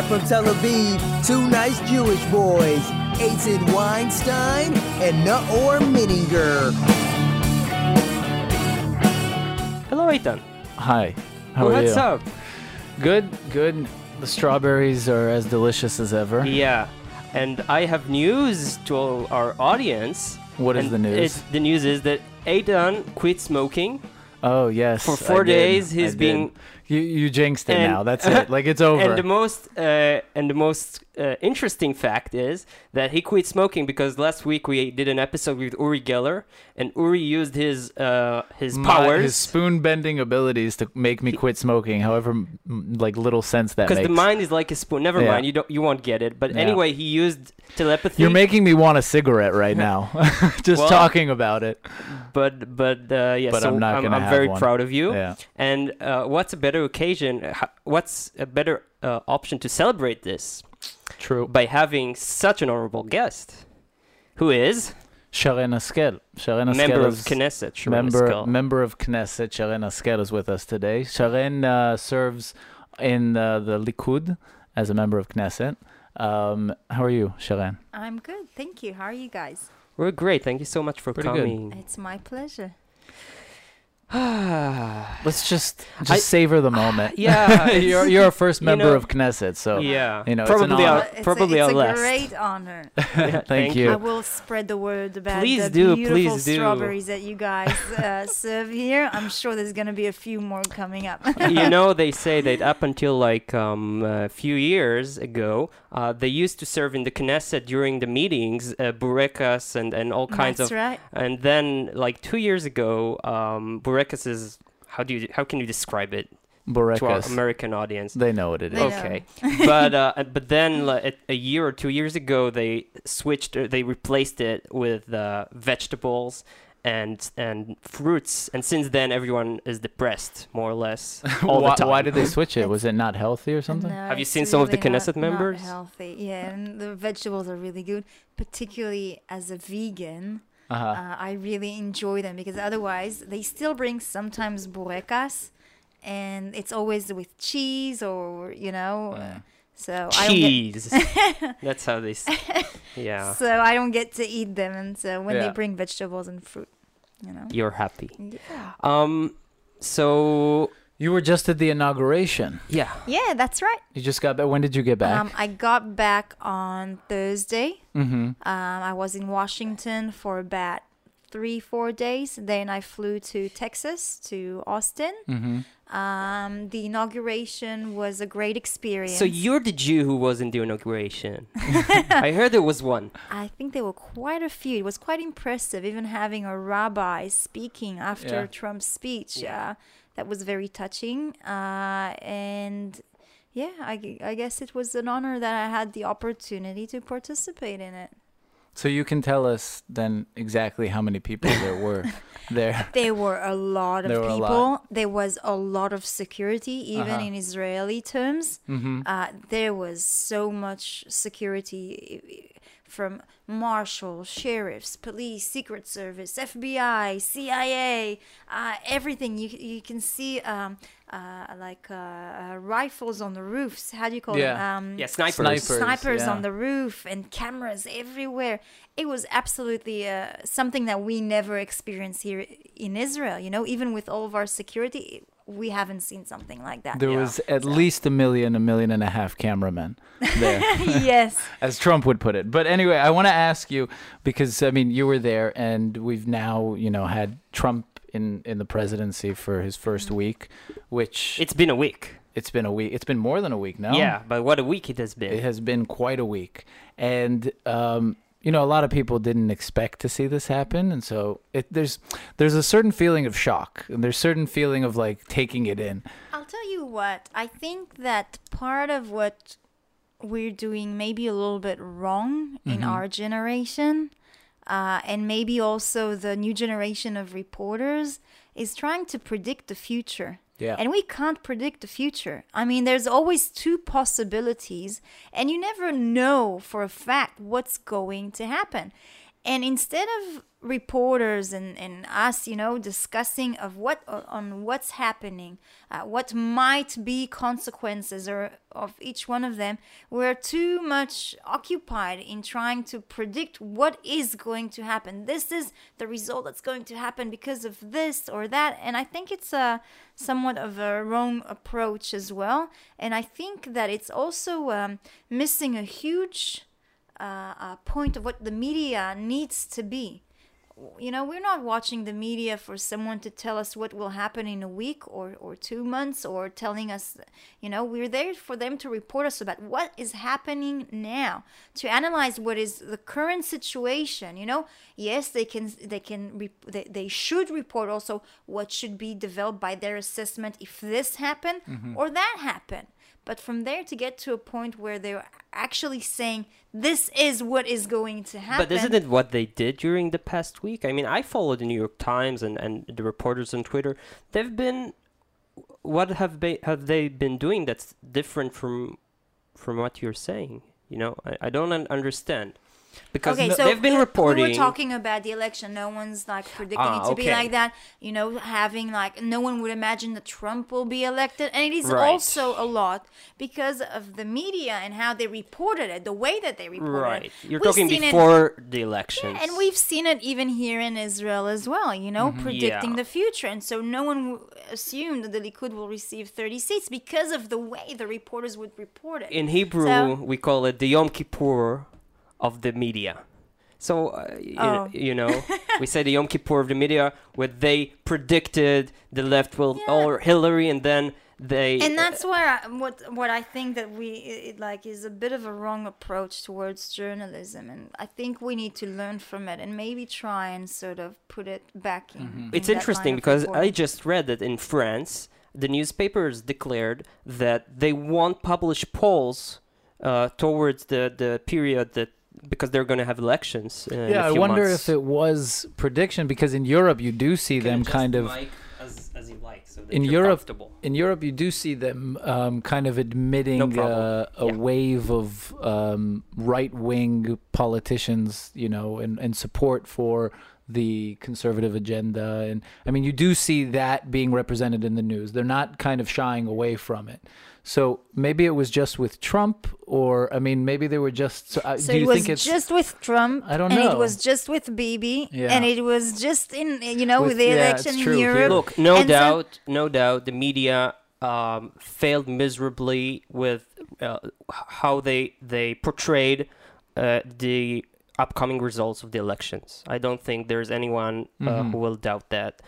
Live from Tel Aviv, two nice Jewish boys, Eitan Weinstein and Naor Meningher. Hello, Eitan. Hi. How are you? What's you? up? Good, good. The strawberries are as delicious as ever. Yeah, and I have news to all our audience. What is and the news? It's, the news is that Eitan quit smoking. Oh yes. For I four did. days, I he's did. You you jinxed it And- now. That's it. Like it's over. And the most uh, and the most uh, interesting fact is that he quit smoking because last week we did an episode with Uri Geller, and Uri used his uh, his My- powers his spoon bending abilities to make me quit smoking. However, like little sense that because the mind is like a spoon. Never Yeah. mind, you don't you won't get it. But Yeah. anyway, he used telepathy. You're making me want a cigarette right now. Just Well- talking about it. but but uh, yeah, But so I'm not I'm, gonna I'm have very one. proud of you. Yeah. And uh, what's a better occasion? uh, What's a better uh, option to celebrate this True. by having such an honorable guest, who is Sharren Haskel. Sharren Haskel member of is- Knesset, Sharren member Haskel. member of Knesset, Sharren Haskel is with us today. Sharren uh, serves in uh, the Likud as a member of Knesset. Um, how are you, Sharren? I'm good, thank you. How are you guys? We're great. Thank you so much for Pretty good. coming. It's my pleasure. Let's just just I- savor the moment. yeah, you're you're a first you member know- of Knesset, so yeah, you know, it's an probably honor. our it's probably a, our it's last. great honor. Yeah, Thank you. I will spread the word about Please the do, beautiful please do. strawberries that you guys uh, serve here. I'm sure there's gonna be a few more coming up. you know, they say that up until like um, a few years ago, uh, they used to serve in the Knesset during the meetings, uh, burekas and, and all kinds That's of. right. And then, like two years ago, um, burekas is how do you how can you describe it to our American audience? They know what it is. They. Okay, but uh, but then like, a year or two years ago, they switched. uh, They replaced it with uh, vegetables and and fruits, and since then everyone is depressed more or less all why, the time. why did they switch it? Was it not healthy or something? No, Have you seen some of the really not- Knesset not members? healthy, yeah, and the vegetables are really good. Particularly as a vegan, Uh-huh. uh, I really enjoy them because otherwise they still bring sometimes burekas, and it's always with cheese or you know. Yeah. Uh, so I don't get, cheese. That's how they. Yeah, so I don't get to eat them, and so when Yeah. they bring vegetables and fruit, you know. you're happy. Yeah. Um, so You were just at the inauguration. yeah, Yeah, that's right. You just got back. When did you get back? Um, I got back on Thursday. mm-hmm. Um, I was in Washington for about three, four days. Then I flew to Texas, to Austin. Mm-hmm. Um, the inauguration was a great experience. so you're the Jew who was in the inauguration. I heard there was one. I think there were quite a few. It was quite impressive, even having a rabbi speaking after Yeah. Trump's speech. Uh, that was very touching. Uh, and yeah, I, I guess it was an honor that I had the opportunity to participate in it. So you can tell us then exactly how many people there were there. There were a lot of There people. lot. There was a lot of security, even Uh-huh. in Israeli terms. Mm-hmm. Uh, there was so much security from marshals, sheriffs, police, secret service, FBI, CIA, uh, everything. You you can see um, uh, like uh, uh, rifles on the roofs. How do you call Yeah. them? Um, Yeah, snipers. Snipers. snipers yeah. on the roof and cameras everywhere. It was absolutely uh, something that we never experienced here in Israel. You know, even with all of our security, we haven't seen something like that. There Yeah. was at least a million, a million and a half cameramen there, yes. as Trump would put it. But anyway, I want to ask you because I mean you were there, and we've now you know had Trump in in the presidency for his first week, which It's been a week. it's been a week. It's been more than a week now. Yeah, but what a week it has been. It has been quite a week. And um, you know, a lot of people didn't expect to see this happen, and so it, there's there's a certain feeling of shock, and there's certain feeling of like taking it in. I'll tell you what, I think that part of what we're doing maybe a little bit wrong in our generation, uh, and maybe also the new generation of reporters, is trying to predict the future. Yeah. And we can't predict the future. I mean, there's always two possibilities, and you never know for a fact what's going to happen. And instead of reporters and, and us you know discussing of what on what's happening uh, what might be consequences or of each one of them we're too much occupied in trying to predict what is going to happen. This is the result that's going to happen because of this or that. And i think it's a somewhat of a wrong approach as well. And i think that it's also um, missing a huge uh, uh, point of what the media needs to be. You know, we're not watching the media for someone to tell us what will happen in a week or, or two months or telling us, you know, we're there for them to report us about what is happening now, to analyze what is the current situation. You know, yes, they can, they can, they, they should report also what should be developed by their assessment if this happened or that happened. But from there to get to a point where they're actually saying this is what is going to happen. But isn't it what they did during the past week? I mean, I follow the New York Times and, and the reporters on Twitter. They've been, what have they have they been doing that's different from, from what you're saying? You know, I, I don't un- understand, because okay, no- so they've been reporting. We were talking about the election. No one's like predicting Ah, it to be like that. You know, having like no one would imagine that Trump will be elected, and it is Right. also a lot because of the media and how they reported it, the way that they reported right, it. Right, you're We've talking seen it- before the elections. and we've seen it even here in Israel as well, you know, predicting Mm-hmm. Yeah. the future. And so no one w- assumed that the Likud will receive 30 seats because of the way the reporters would report it. in Hebrew, So- we call it the Yom Kippur of the media. So, uh, Oh. you know, we say the Yom Kippur of the media, where they predicted the left will Yeah. or Hillary, and then they. and that's where I, what what I think that we it, like is a bit of a wrong approach towards journalism, and I think we need to learn from it and maybe try and sort of put it back in. in It's interesting line of because I just read that in France, the newspapers declared that they won't publish polls uh, towards the, the period that because they're going to have elections. Uh, yeah, I wonder months. if it was prediction because in Europe you do see them kind of as, as you like, so In Europe- comfortable. in Europe you do see them um, kind of admitting No uh, a Yeah. wave of um, right wing politicians, you know, and, and support for the conservative agenda. And I mean, you do see that being represented in the news. They're not kind of shying away from it. So maybe it was just with Trump, or I mean, maybe they were just. So, uh, So do it you was think it's just with Trump. I don't and know. it was just with Bibi. Yeah. And it was just in you know With- the yeah, election it's in true. Here- Europe. Look, no And so- doubt, no doubt, the media um, failed miserably with uh, how they they portrayed uh, the upcoming results of the elections. I don't think there's anyone uh, who will doubt that.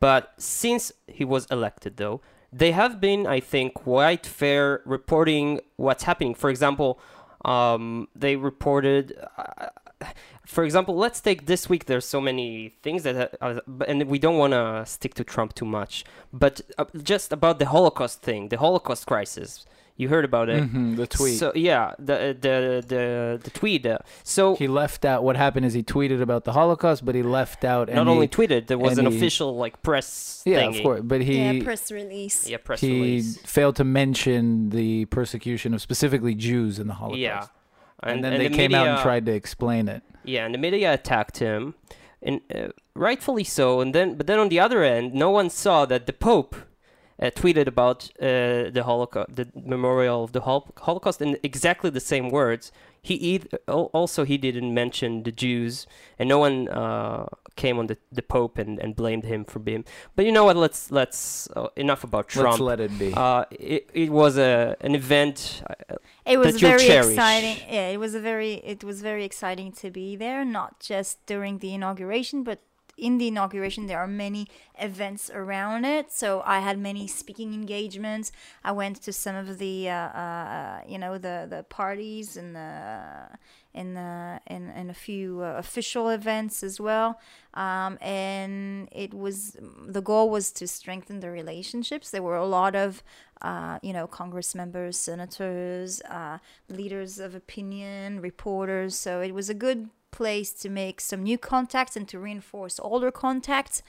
But since he was elected, though, they have been, I think, quite fair reporting what's happening. For example, um, they reported. Uh, for example, let's take this week. There's so many things that, uh, and we don't want to stick to Trump too much. But uh, just about the Holocaust thing, the Holocaust crisis. You heard about it. Mhm, the tweet? So yeah, the the the the tweet. Uh, so he left out what happened is he tweeted about the Holocaust, but he left out not any- only tweeted, there was an official like press. yeah, thingy. of course, but he yeah, press release. Yeah, press he release. failed to mention the persecution of specifically Jews in the Holocaust. Yeah, and, then they the came out and tried to explain it. Yeah, and the media attacked him, and uh, rightfully so. And then, but then on the other end, no one saw that the Pope tweeted about uh, the Holocaust, the memorial of the Holocaust, in exactly the same words. He eith- al- also he didn't mention the Jews, and no one uh, came on the, the Pope and, and blamed him for being. But you know what? Let's let's uh, enough about Trump. Let's let it be. uh, it, it was a an event. Uh, It was that very cherish. exciting. Yeah, it was a very it was very exciting to be there, not just during the inauguration, but in the inauguration there are many events around it. So I had many speaking engagements. I went to some of the uh, uh, you know the the parties and the in the in, in a few uh, official events as well. Um, and it was the goal was to strengthen the relationships. There were a lot of uh, you know Congress members, senators, uh, leaders of opinion, reporters. So it was a good place to make some new contacts and to reinforce older contacts.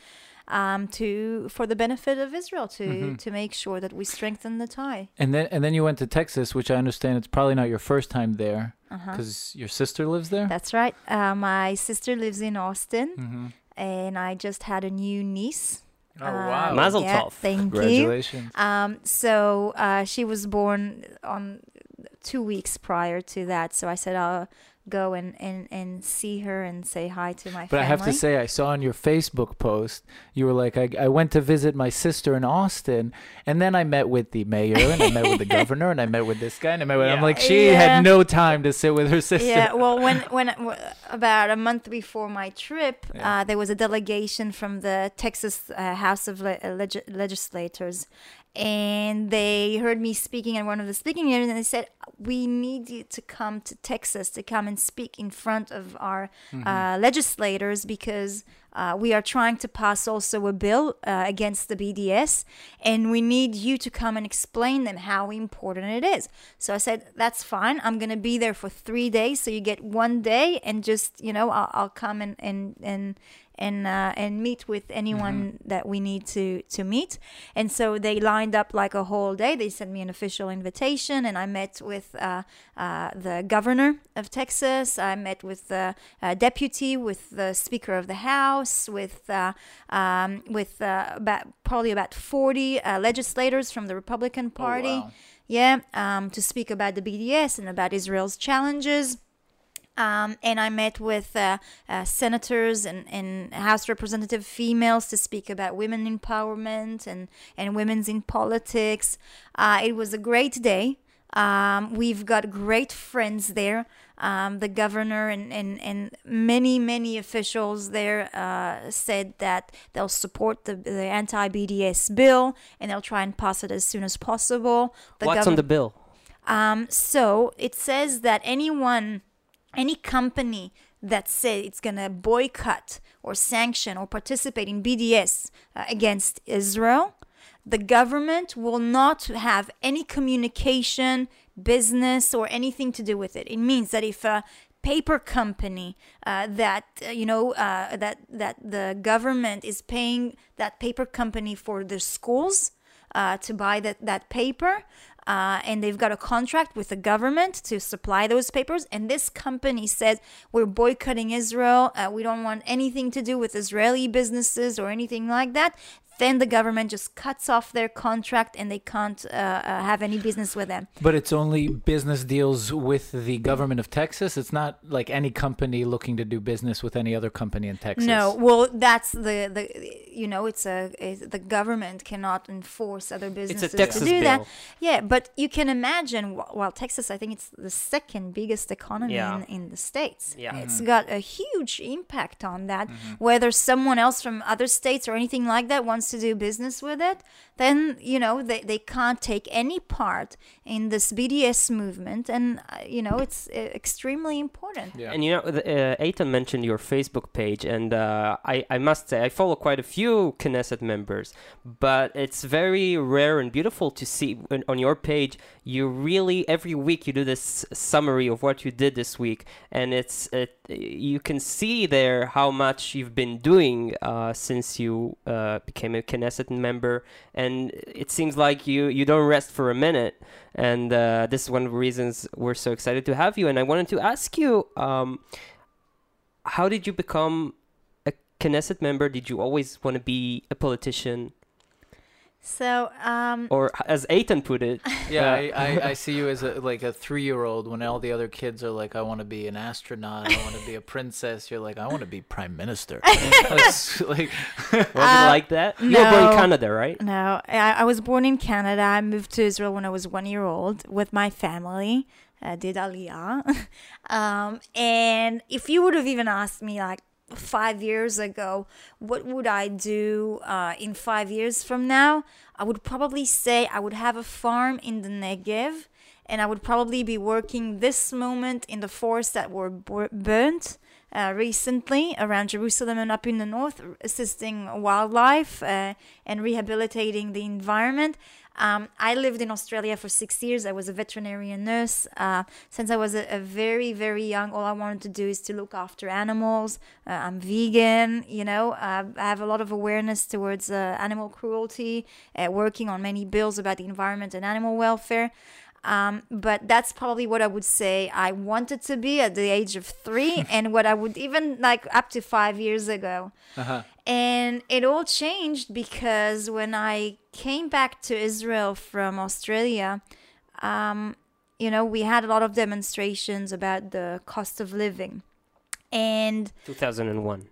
um, to for the benefit of Israel to Mhm. to make sure that we strengthen the tie. And then and then you went to Texas, which I understand it's probably not your first time there Uh-huh. because your sister lives there. That's right. Uh, my sister lives in Austin, mm-hmm. and I just had a new niece. Oh Uh, wow! Mazel yeah, tov. Thank you. Congratulations. Um, so uh, she was born on two weeks prior to that. So I said I'll go and, and, and see her and say hi to my But family. I have to say, I saw on your Facebook post, you were like, I, I went to visit my sister in Austin, and then I met with the mayor, and I met with the governor, and I met with this guy, and I met with. I'm like, she Yeah. had no time to sit with her sister. yeah, well, when when about a month before my trip, Yeah. uh, there was a delegation from the Texas uh, House of Le- uh, Leg- Legislators, and they heard me speaking at one of the speaking areas, and they said, "We need you to come to Texas to come and speak in front of our uh, legislators because." Uh, we are trying to pass also a bill uh, against the BDS, and we need you to come and explain them how important it is. So I said, "That's fine. I'm gonna be there for three days, so you get one day, and just you know, I'll, I'll come and and and and uh, and meet with anyone that we need to to meet." And so they lined up like a whole day. They sent me an official invitation, and I met with uh, uh, the governor of Texas. I met with the uh, deputy, with the Speaker of the House, with uh, um, with uh, about probably about forty uh, legislators from the Republican Party. wow. Yeah, um, to speak about the BDS and about Israel's challenges. Um, and I met with uh, uh, senators and, and House representative females to speak about women empowerment and, and women's in politics. Uh, it was a great day. Um, we've got great friends there. Um, the governor and, and, and many, many officials there uh, said that they'll support the, the anti BDS bill and they'll try and pass it as soon as possible. The What's govern- on the bill? um, so it says that anyone, any company that says it's going to boycott or sanction or participate in BDS uh, against Israel, the government will not have any communication, business, or anything to do with it. It means that if a paper company uh, that uh, you know uh, that that the government is paying that paper company for the schools uh, to buy that that paper. Uh, and they've got a contract with the government to supply those papers. And this company says we're boycotting Israel. Uh, we don't want anything to do with Israeli businesses or anything like that. Then the government just cuts off their contract and they can't uh, uh, have any business with them. But it's only business deals with the government of Texas. It's not like any company looking to do business with any other company in Texas. No, well, that's the the you know it's a it's, the government cannot enforce other businesses Texas to do that. Yeah, but you can imagine wh- while Texas, I think it's the second biggest economy Yeah. in, in the states. Yeah. it's got a huge impact on that. Whether someone else from other states or anything like that wants to do business with it, then you know they, they can't take any part in this BDS movement, and uh, you know it's uh, extremely important. Yeah. And you know, the, uh, Eitan mentioned your Facebook page, and uh, I, I must say, I follow quite a few Knesset members, but it's very rare and beautiful to see on- on your page. You really every week you do this summary of what you did this week, and it's it, you can see there how much you've been doing uh, since you uh, became a Knesset member, and it seems like you you don't rest for a minute and uh, this is one of the reasons we're so excited to have you. And I wanted to ask you, um, how did you become a Knesset member? Did you always want to be a politician, So um, or as Eitan put it, Yeah, uh, I, I, I see you as a, like a three year old when all the other kids are like, I want to be an astronaut, I want to be a princess. You're like, I want to be prime minister. That's like, was it Uh, like that? You were born in. Canada, right? No, I, I was born in Canada. I moved to Israel when I was one year old with my family. I did Aliyah. um, and if you would have even asked me like five years ago, what would I do uh, in five years from now? I would probably say I would have a farm in the Negev and I would probably be working this moment in the forests that were burnt uh, recently around Jerusalem and up in the north, assisting wildlife uh, and rehabilitating the environment. Um, I lived in Australia for six years. I was a veterinarian nurse. Uh, since I was a, a, very, very young, all I wanted to do is to look after animals. Uh, I'm vegan, you know. Uh, I have a lot of awareness towards uh, animal cruelty, uh, working on many bills about the environment and animal welfare. Um, but that's probably what I would say I wanted to be at the age of three, and what I would even like up to five years ago. Uh-huh. And it all changed because when I came back to Israel from Australia, um, you know, we had a lot of demonstrations about the cost of living. And 2001.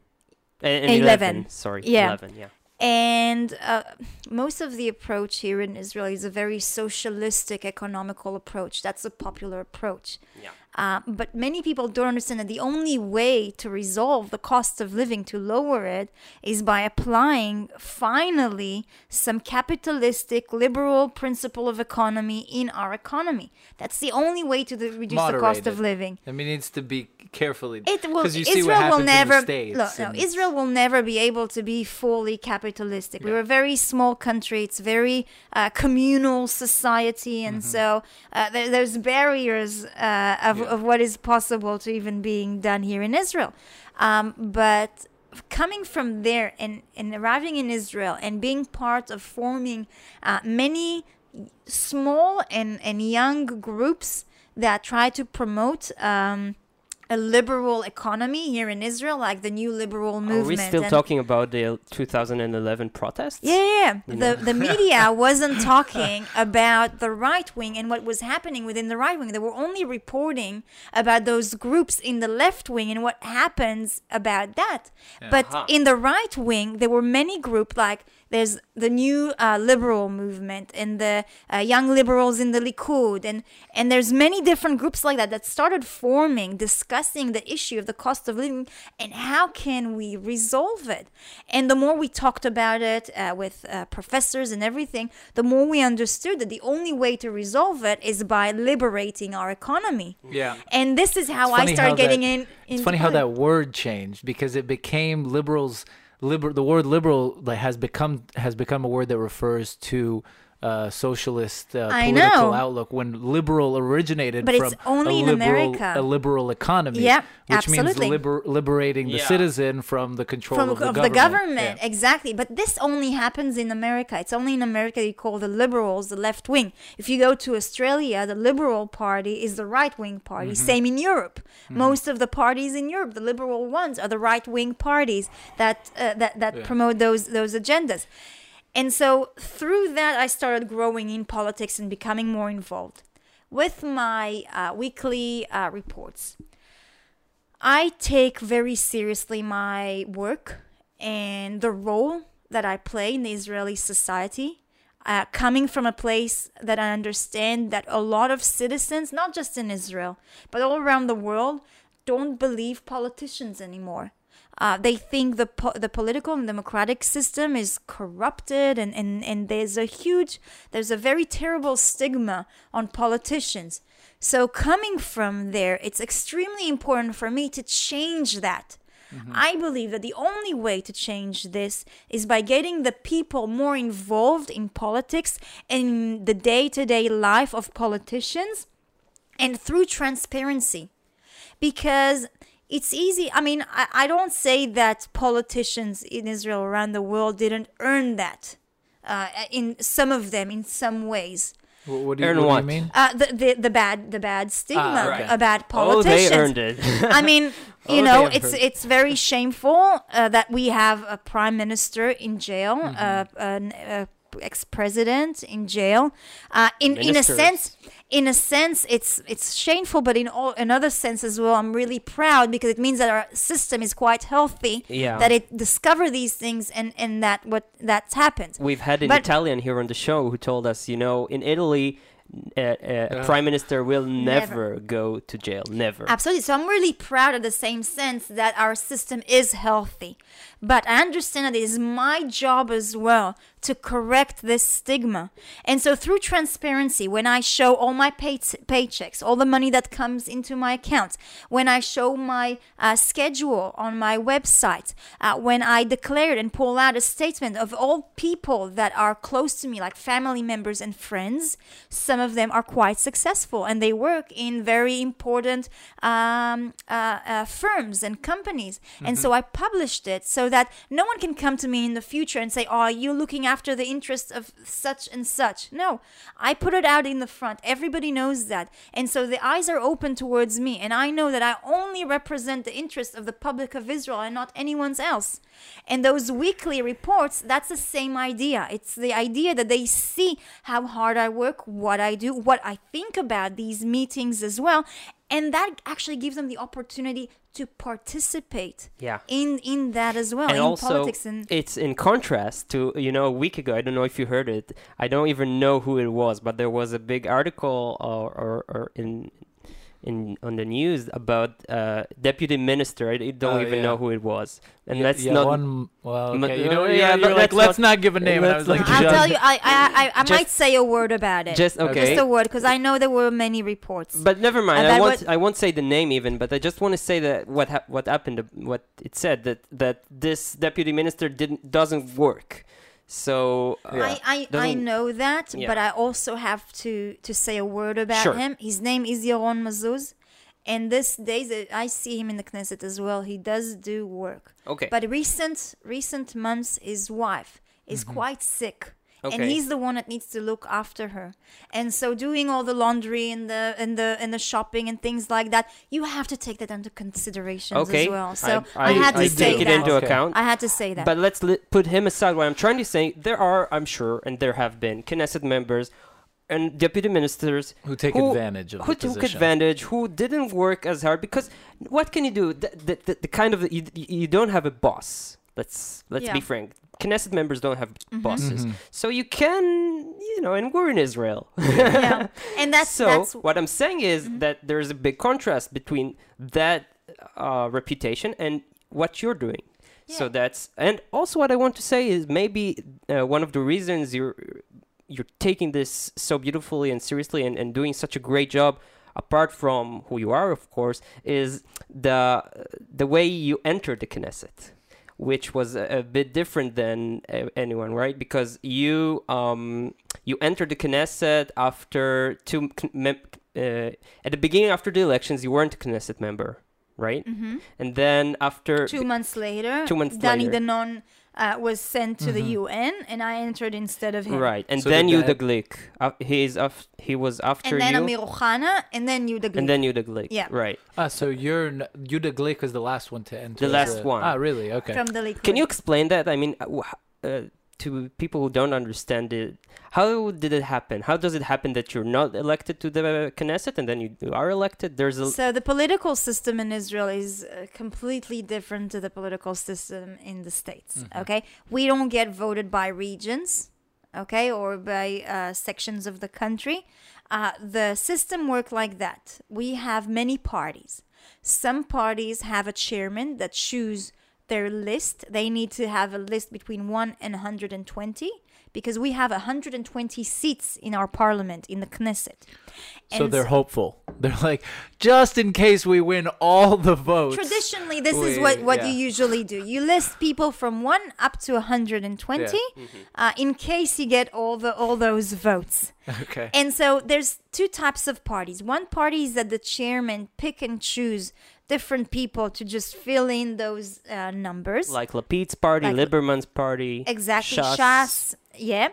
Uh, 11. 11. Sorry. Yeah. 11, yeah. And uh, most of the approach here in Israel is a very socialistic economical approach. That's a popular approach. Yeah. Uh, but many people don't understand that the only way to resolve the cost of living, to lower it, is by applying finally some capitalistic, liberal principle of economy in our economy. That's the only way to the, reduce the cost of Moderated. living. I mean, it needs to be carefully It will. because you see Israel what will never. in the states. look, no, Israel will never be able to be fully capitalistic. We're a very small country. It's very uh, communal society, and so uh, there, there's barriers uh, of, Yeah. Of what is possible to even being done here in Israel. Um, but coming from there and, and arriving in Israel and being part of forming uh, many small and, and young groups that try to promote um, a liberal economy here in Israel, like the new liberal movement. Are we still and- talking about the 2011 protests? yeah, yeah, yeah. You The know? the media wasn't talking about the right wing and what was happening within the right wing. They were only reporting about those groups in the left wing and what happens about that. But uh-huh. in the right wing, there were many groups like there's the new uh, liberal movement and the uh, young liberals in the Likud and and there's many different groups like that that started forming discussing the issue of the cost of living and how can we resolve it and the more we talked about it uh, with uh, professors and everything the more we understood that the only way to resolve it is by liberating our economy yeah. and this is how I started how getting that- in. It's funny how that word changed because it became liberals. Liber, the word liberal like, has become has become a word that refers to uh, socialist uh, political know. outlook. When liberal originated But it's from only a in liberal, America. a liberal economy, Yeah, which absolutely. means liber, liberating the Yeah. citizen from the control from of the of government. the government Yeah. exactly but this only happens in america it's only in america you call the liberals the left wing if you go to australia the liberal party is the right wing party Mm-hmm. same in europe most of the parties in europe the liberal ones are the right wing parties that uh, that that Yeah. promote those those agendas and so through that i started growing in politics and becoming more involved with my uh, weekly uh, reports I take very seriously my work and the role that I play in the Israeli society. Uh, coming from a place that I understand that a lot of citizens, not just in Israel, but all around the world, don't believe politicians anymore. Uh, they think the po- the political and democratic system is corrupted, and, and, and there's a huge, there's a very terrible stigma on politicians. So coming from there, it's extremely important for me to change that. I believe that the only way to change this is by getting the people more involved in politics and in the day-to-day life of politicians and through transparency because it's easy i mean I, I don't say that politicians in israel around the world didn't earn that uh, in some of them in some ways What, what do you, Earn what do you mean? uh, the, the the bad the bad stigma Ah, okay. about Oh, politicians they earned it. I mean, you Oh, know, it's it's very shameful uh, that we have a prime minister in jail, Mm-hmm. uh, an uh, ex-president in jail. Uh, in in a sense, in a sense, it's it's shameful, but in all another sense as well, I'm really proud because it means that our system is quite healthy. Yeah. That it discover these things and and that what that's happened. We've had an But- Italian here on the show who told us, you know, in Italy, uh, uh, a prime minister will never, go to jail. Never. Absolutely. So I'm really proud of the same sense that our system is healthy. But I understand that it is my job as well to correct this stigma. And so through transparency, when I show all my pay- paychecks, all the money that comes into my account, when I show my uh, schedule on my website, uh, when I declare and pull out a statement of all people that are close to me, like family members and friends, some of them are quite successful and they work in very important um, uh, uh, firms and companies. And so I published it so that no one can come to me in the future and say, Oh, you're looking after the interests of such and such. No, I put it out in the front. Everybody knows that. And so the eyes are open towards me. And I know that I only represent the interests of the public of Israel and not anyone's else. And those weekly reports, that's the same idea. It's the idea that they see how hard I work, what I do, what I think about these meetings as well. And that actually gives them the opportunity to participate Yeah. in in that as well and in also politics and it's in contrast to you know a week ago i don't know if you heard it i don't even know who it was but there was a big article or, or, or in in on the news about uh, deputy minister i don't Oh, even yeah. know who it was and yeah, let's yeah, not one. Well, okay. You uh, know, yeah, yeah, you're like, let's let's not- not give a name. I was like, I'll just- tell you I I, I, I Just- might say a word about it just okay just a word because I know there were many reports But never mind. I I won't. would- I won't say the name even. But I just want to say that what hap- what happened. What it said that that this deputy minister didn't doesn't work. So uh, I, I, I know that, Yeah. but I also have to, to say a word about Sure. him. His name is Yaron Mazuz. And this days I see him in the Knesset as well. He does do work. okay. But recent recent months, his wife is quite sick. And he's the one that needs to look after her. And so doing all the laundry and the and the and the shopping and things like that, you have to take that into consideration okay. as well. So I, I, had to I say take it that. into Okay. account. I had to say that. But let's li- put him aside. What I'm trying to say, there are, I'm sure, and there have been Knesset members and deputy ministers who take who- advantage of who the took position. advantage, who didn't work as hard because what can you do? The, the, the, the kind of you, you don't have a boss. Let's let's be Yeah. Mm-hmm. frank. Knesset members don't have bosses, so you can you know, and we're in Israel. yeah. And that's so that's what I'm saying is Mm-hmm. that there's a big contrast between that uh, reputation and what you're doing. Yeah. So that's and also what I want to say is maybe uh, one of the reasons you're you're taking this so beautifully and seriously and, and doing such a great job apart from who you are of course is the the way you enter the Knesset which was a, a bit different than uh, anyone right because you um you entered the Knesset after two mem- uh, at the beginning after the elections you weren't a Knesset member right and then after Mm-hmm. two months later. Two months Danny later. Danon uh, was sent to the UN, and I entered instead of him. Right, and So then did you that- the Glick. Uh, is. af- he was after And then you, Amir Ohana, and then you the and then you the Glick. Yeah. Right. Ah, so you're n- Yuda Glick is the last one to enter. The last as a- one. Ah, really? Okay. from the Likud. Can you explain that? I mean, uh, uh, to people who don't understand it, how did it happen? How does it happen that you're not elected to the Knesset and then you are elected? There's a So the political system in Israel is uh, completely different to the political system in the states. Okay, we don't get voted by regions, okay, or by uh, sections of the country. Uh, the system works like that. We have many parties. Some parties have a chairman that choose their list. They need to have a list between one and 120 because we have 120 seats in our parliament in the Knesset. So And they're hopeful. They're like, just in case we win all the votes. Traditionally, this is We- what, what you usually do. You list people from one up to 120 Mm-hmm. uh, in case you get all the all those votes. Okay. And so there's two types of parties. One party is that the chairman pick and choose different people to just fill in those uh, numbers. like Lapid's party, Like- Liberman's party, Exactly. Shas. Shas. Yeah.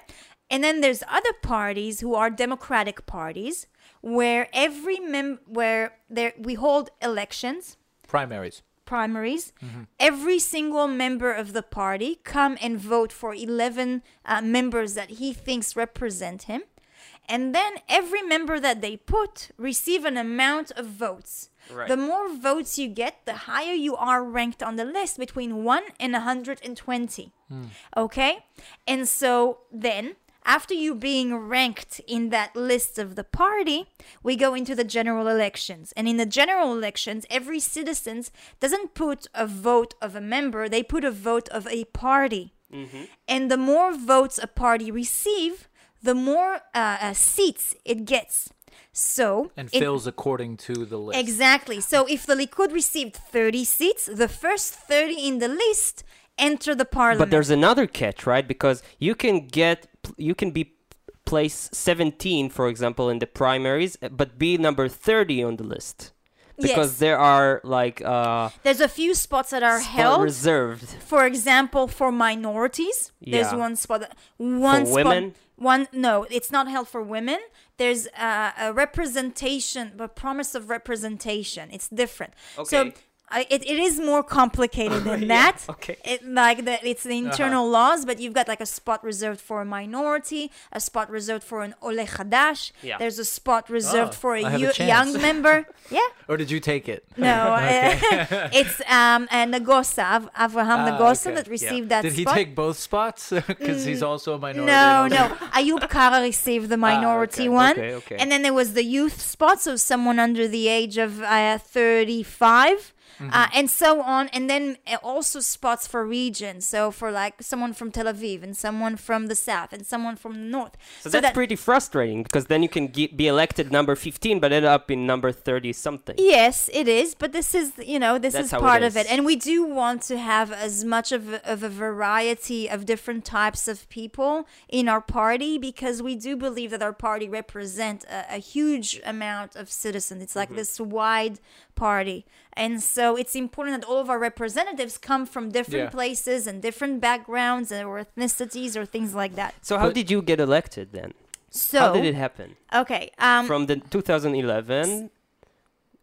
And then there's other parties who are democratic parties where every mem where there we hold elections Primaries. primaries every single member of the party come and vote for 11 uh, members that he thinks represent him and then every member that they put receive an amount of votes Right. the more votes you get the higher you are ranked on the list between 1 and 120 okay and so then After you being ranked in that list of the party, we go into the general elections. And in the general elections, every citizen doesn't put a vote of a member, they put a vote of a party. And the more votes a party receive, the more uh, uh, seats it gets. So and it- fills according to the list. Exactly. So if the Likud received 30 seats, the first 30 in the list enter the parliament. But there's another catch, right? Because you can get, you can be place 17, for example, in the primaries, but be number 30 on the list. Because Yes. there are like uh, There's a few spots that are held. reserved. for example, for minorities, there's one spot. that- One spot. women? One no, it's not held for women. There's uh, a representation, a promise of representation. It's different. So Okay. I, it, it is more complicated than Yeah, that. okay. It like that, it's the internal laws, but you've got like a spot reserved for a minority, a spot reserved for an ole chadash. Yeah. There's a spot reserved Oh, for a, have a young member. Yeah. Or did you take it? No, it's um a Nagosa, Av- Avraham Ah, Nagosa okay. that received that Did he spot. take both spots? Because he's also a minority. no, no. Ayub Kara received the minority okay. one. Okay, okay. And then there was the youth spot, so someone under the age of uh, 35. Mm-hmm. Uh, and so on, and then uh, also spots for regions. So for like someone from Tel Aviv, and someone from the south, and someone from the north. So, that's pretty frustrating because then you can ge- be elected number 15 but end up in number 30 something. Yes, it is, but this is, you know, this That's is how it part of it. And we do want to have as much of a, of a variety of different types of people in our party because we do believe that our party represent a, a huge amount of citizens. It's Mm-hmm. like this wide party. And so it's important that all of our representatives come from different Yeah. places and different backgrounds or ethnicities or things like that. So how But- did you get elected then? So how did it happen? Okay. Um From the 2011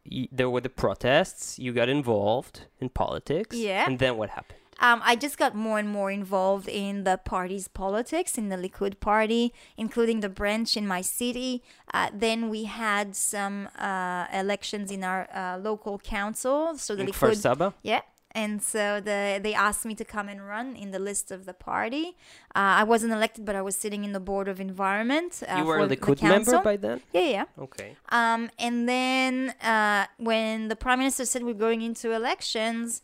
y- there were the protests, you got involved in politics. Yeah. And then what happened? Um, I just got more and more involved in the party's politics, in the Likud party, including the branch in my city. Uh, then we had some uh, elections in our uh, local council. So the Likud, Saba? yeah. And so the, they asked me to come and run in the list of the party. Uh, I wasn't elected, but I was sitting in the board of environment. Uh, you were a the Likud member by then? Yeah, yeah. Okay. Um, and then uh, when the prime minister said we're going into elections,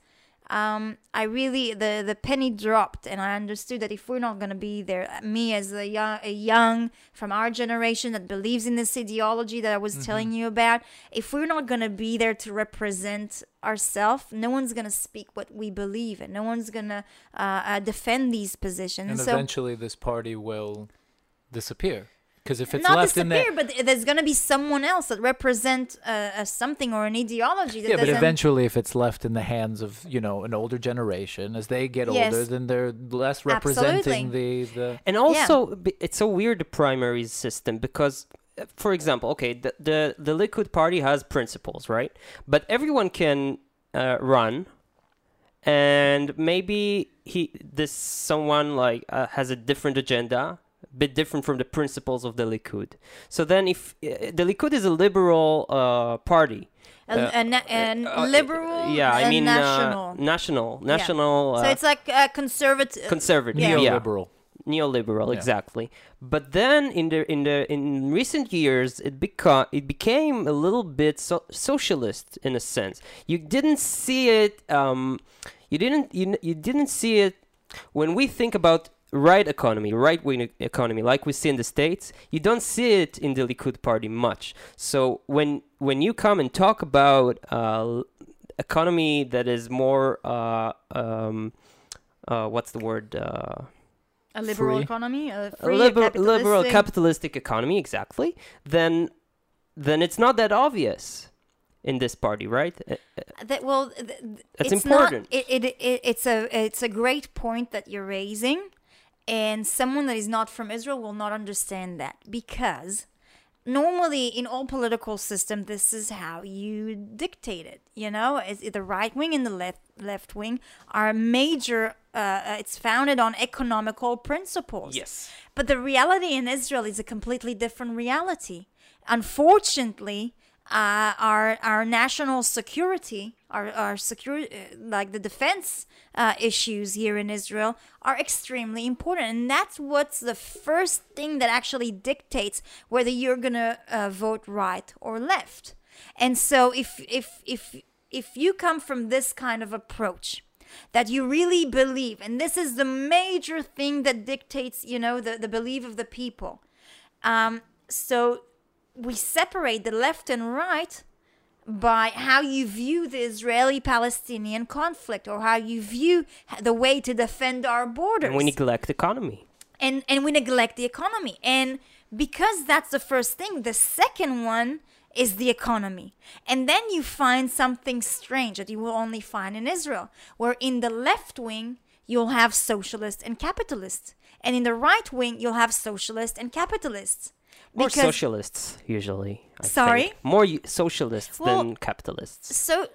um, I really the the penny dropped, and I understood that if we're not going to be there, me as a young, a young from our generation that believes in this ideology that I was telling you about, if we're not going to be there to represent ourselves, no one's going to speak what we believe, and no one's going to uh, uh, defend these positions. And so eventually, this party will disappear. Because if it's not left in disappear, but there's going to be someone else that represent uh, a something or an ideology that yeah, but eventually, if it's left in the hands of you know an older generation, as they get Yes. older, then they're less representing the the. And also, b it's a weird primary system because, uh, for example, okay, the, the the Likud party has principles, right? But everyone can uh, run, and maybe he this someone like uh, has a different agenda, a bit different from the principles of the Likud. So then, if uh, the Likud is a liberal uh, party. a, uh, a, na- uh, liberal, yeah, I mean national. Uh, national, national. so uh, it's like a conservative. conservative, Yeah. yeah Neoliberal. neoliberal Yeah. exactly but then in the in the in recent years it became it became a little bit so- socialist in a sense you didn't see it um you didn't you, you didn't see it when we think about right economy right wing economy like we see in the states you don't see it in the likud party much so when when you come and talk about uh economy that is more uh um uh, what's the word? Uh, a liberal free. economy, a a liber- a liberal capitalistic- capitalistic economy exactly then then it's not that obvious in this party right Uh, uh, that well th- That's it's important. not, it, it, it, it's a it's a great point that you're raising and someone that is not from israel will not understand that because normally in all political system this is how you dictate it you know? Is the right wing and the left left wing are major uh, it's founded on economical principles. Yes. But the reality in Israel is a completely different reality. Unfortunately, uh, our our national security, our our security, like the defense uh, issues here in Israel, are extremely important, and that's what's the first thing that actually dictates whether you're gonna uh, vote right or left. And so, if if if if you come from this kind of approach, that you really believe, and this is the major thing that dictates, you know, the the belief of the people. Um, so we separate the left and right by how you view the Israeli Palestinian conflict or how you view the way to defend our borders. And we neglect the economy. and, and we neglect the economy. And because that's the first thing, the second one is the economy. And then you find something strange that you will only find in Israel, where in the left wing, you'll have socialists and capitalists. And in the right wing, you'll have socialists and capitalists. More Because- socialists usually. I Sorry? think. More socialists Well, than capitalists. so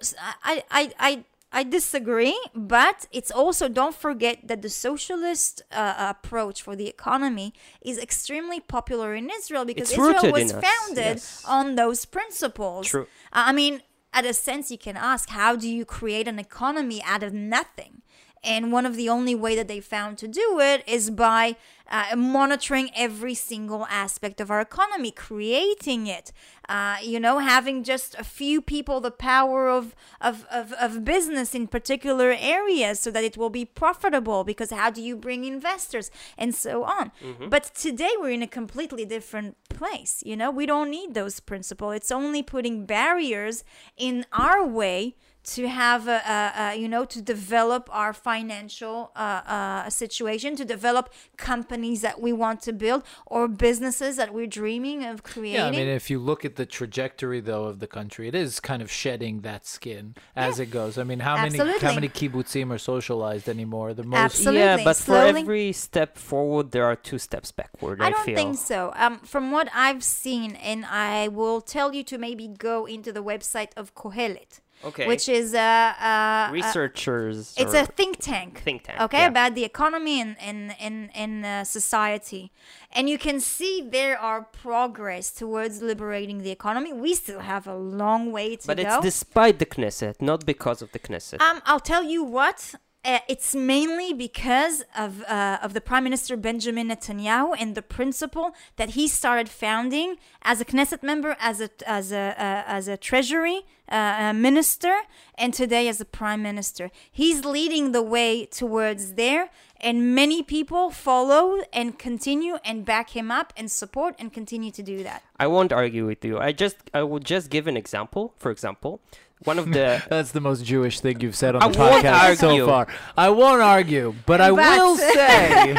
I, I, I, I disagree, but it's also don't forget that the socialist uh, approach for the economy is extremely popular in Israel because It's Israel was founded yes. on those principles. True. I mean, at a sense, you can ask, how do you create an economy out of nothing? And one of the only way that they found to do it is by uh, monitoring every single aspect of our economy, creating it. Uh, you know, having just a few people the power of, of, of, of business in particular areas so that it will be profitable. Because how do you bring investors and so on? But today we're in a completely different place. You know, we don't need those principles. It's only putting barriers in our way to have a, a, a you know to develop our financial uh, uh, situation to develop companies that we want to build or businesses that we're dreaming of creating Yeah, I mean, if you look at the trajectory though of the country, it is kind of shedding that skin as it goes. I mean, how many how many kibbutzim are socialized anymore? The most Absolutely. Yeah, but for every step forward, there are two steps backward. I, I don't feel. think so. Um, from what I've seen, and I will tell you to maybe go into the website of Kohelet, Okay. which is a, Researchers. It's a think tank. think tank. Okay, yeah. about the economy and in in in uh, society, and you can see there are progress towards liberating the economy. We still have a long way to But go. But it's despite the Knesset, not because of the Knesset. Um, I'll tell you what. Uh, it's mainly because of uh, of the Prime Minister Benjamin Netanyahu and the principle that he started founding as a Knesset member, as a as a uh, as a Treasury uh, uh, minister, and today as a Prime Minister. He's leading the way towards there, and many people follow and continue and back him up and support and continue to do that. I won't argue with you. I just I will just give an example. For example, one of the That's the most Jewish thing you've said on I the won't podcast so far. I won't argue, but I But- will say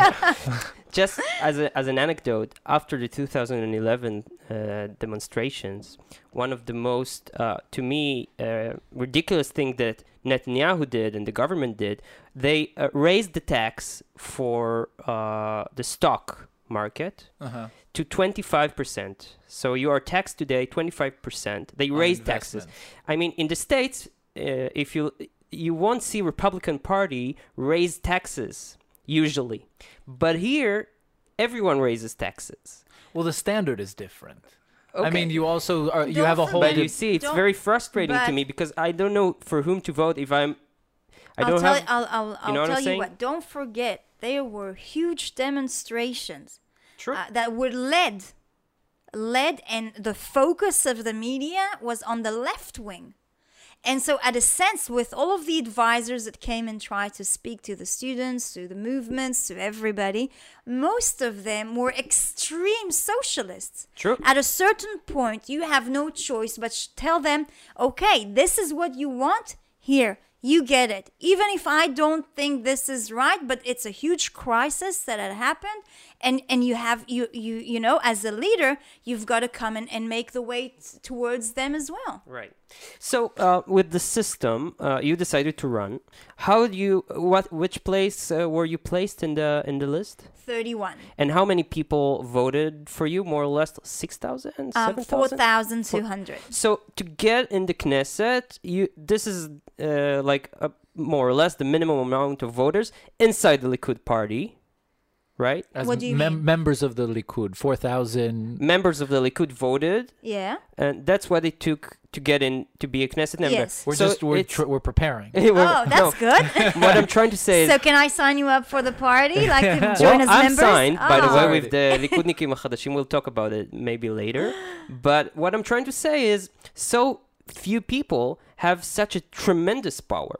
just as a, as an anecdote, after the 2011 uh, demonstrations, one of the most, uh, to me, uh, ridiculous thing that Netanyahu did and the government did, they uh, raised the tax for uh, the stock market uh-huh. To 25%. So you are taxed today 25%. They raise taxes. I mean, in the states, uh, if you you won't see Republican Party raise taxes usually, but here everyone raises taxes. Well, the standard is different. I mean, you also are, you Don't have a whole. But di- you see, it's very frustrating to me because I don't know for whom to vote if I'm. I don't tell have. I'll I'll, I'll know what I'm tell you saying? what. Don't forget there were huge demonstrations True. uh, that were led led and the focus of the media was on the left wing and so at a sense with all of the advisors that came and tried to speak to the students to the movements to everybody most of them were extreme socialists True. at a certain point you have no choice but tell them okay this is what you want here you get it even if i don't think this is right but it's a huge crisis that had happened and and you have you you you know as a leader you've got to come in and make the way t- towards them as well Right. So uh, with the system, uh, you decided to run. How do you? What? Which place uh, were you placed in the in the list? 31 And how many people voted for you? More or less, six thousand, um, seven thousand. 4200 So to get in the Knesset, you this is uh, like a, more or less the minimum amount of voters inside the Likud party. Right? As What do you mem- mean? members of the Likud, 4,000. Members of the Likud voted, Yeah. and that's what it took to get in to be a Knesset member. Yes. We're So just we're, tr- we're preparing. Well, Oh, that's no, good. what I'm trying to say is so can I sign you up for the party? Like to join well, as I'm members? signed, by the Oh. way, with the Likudnikim Achadashim. We'll talk about it maybe later. But what I'm trying to say is, so few people have such a tremendous power,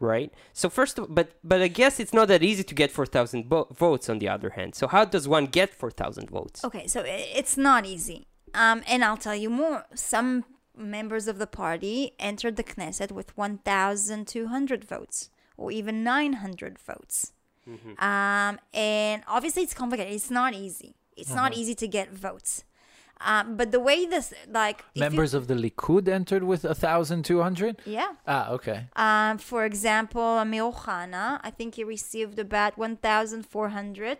right? So first, of, but but I guess it's not that easy to get 4,000 bo- votes. On the other hand, so how does one get 4,000 votes? Okay, so it's not easy. Um, and I'll tell you more. Some members of the party entered the Knesset with 1,200 votes or even 900 votes. Mm-hmm. Um, and obviously, it's complicated. It's not easy. It's not easy to get votes. Um, but the way this, like, if you- Members of the Likud entered with a 1,200? yeah. Ah, okay. Um, for example, Amir I think he received about 1,400.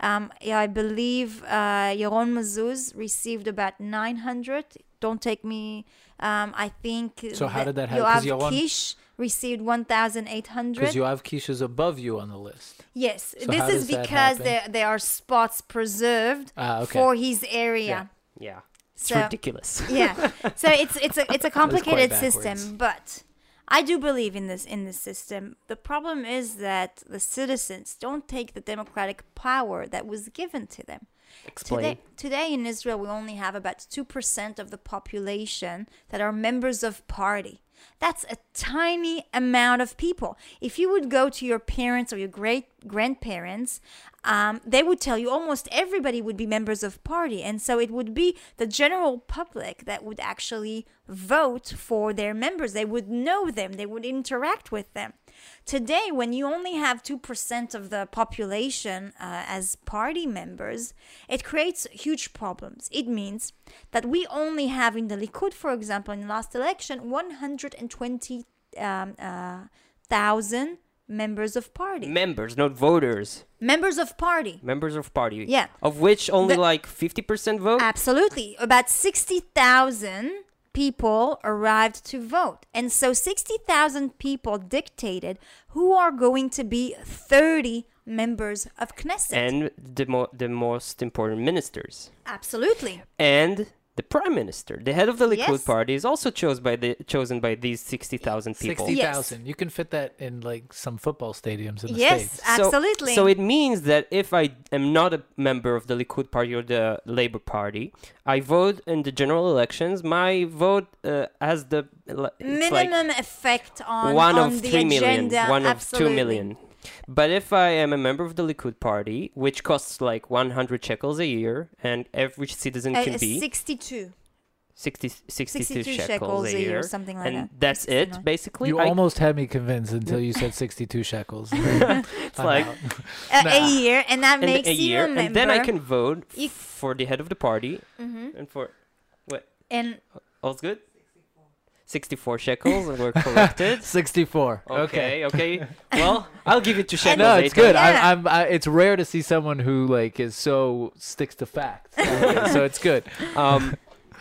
Um, yeah, I believe uh, Yaron Mazuz received about 900. Don't take me. Um, I think. So how did that happen? 'Cause Yoav Yaron- Kish received 1,800. Because Yoav Kish is above you on the list. Yes, So this is because there, there are spots preserved Ah, okay. for his area. Yeah, it's So- ridiculous. yeah so it's it's a it's a complicated backwards. system but i do believe in this in this system the problem is that the citizens don't take the democratic power that was given to them Explain. Today, today in Israel, we only have about 2% of the population that are members of party. That's a tiny amount of people. If you would go to your parents or your great grandparents, um, they would tell you almost everybody would be members of party. And so it would be the general public that would actually vote for their members. They would know them, they would interact with them. Today, when you only have 2% of the population uh, as party members, it creates huge problems. It means that we only have in the Likud, for example, in the last election, 120,000 um, uh, members of party. Members, not voters. members of party. Members of party. Yeah. Of which only The- like 50% vote. Absolutely. About 60,000 people arrived to vote. And so 60,000 people dictated who are going to be 30 members of Knesset. and the mo- the most important ministers. Absolutely. and the prime minister, the head of the Likud Yes. party, is also chose by the chosen by these sixty thousand people. 60,000. You can fit that in like some football stadiums in the Yes, States. So- absolutely. So it means that if I am not a member of the Likud party or the Labour party, I vote in the general elections. My vote uh, has the it's like minimum effect on, one on of the three million, agenda. one of two million. But if I am a member of the Likud party, which costs like 100 shekels a year, and every citizen Uh, can uh, be 62, 60, 62, 62 shekels, a year, something like and that. that's it basically. You I- almost had me convinced until you said 62 shekels. it's like Uh, Nah. A year, and that and makes a you year, a member. and then I can vote You- for the head of the party Mhm. and for what? And All's good. 64 shekels, and we're corrected. 64. Okay, okay. Well, I'll give it to shekels. No, it's Eitan. good. Yeah. I, I'm. I, it's rare to see someone who like is so sticks to facts. So it's good. Um,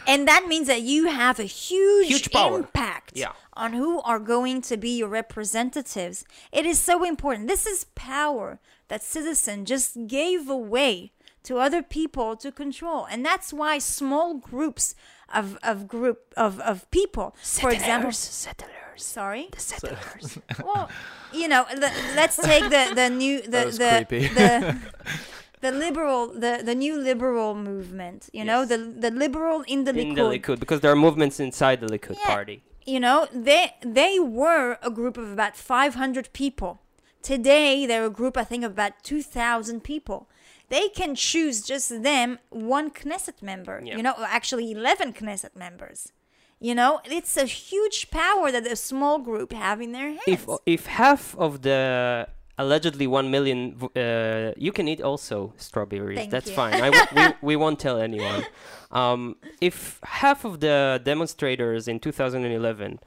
and that means that you have a huge, Huge power. impact Yeah. on who are going to be your representatives. It is so important. This is power that citizen just gave away to other people to control, and that's why small groups of of group of of people, for example, settlers, sorry, the settlers. well, you know, le- let's take the the new the the, the the liberal the the new liberal movement. You know, the the liberal in the in the Likud. Likud, because there are movements inside the Likud Yeah. party. You know, they they were a group of about 500 people. Today, they're a group I think of about 2,000 people. They can choose just them one Knesset member. Yeah. You know, actually 11 Knesset members. You know, it's a huge power that a small group have in their hands. If if half of the allegedly one million, uh, you can eat also strawberries. Thank That's you. fine. I w- we, we won't tell anyone. Um, if half of the demonstrators in 2011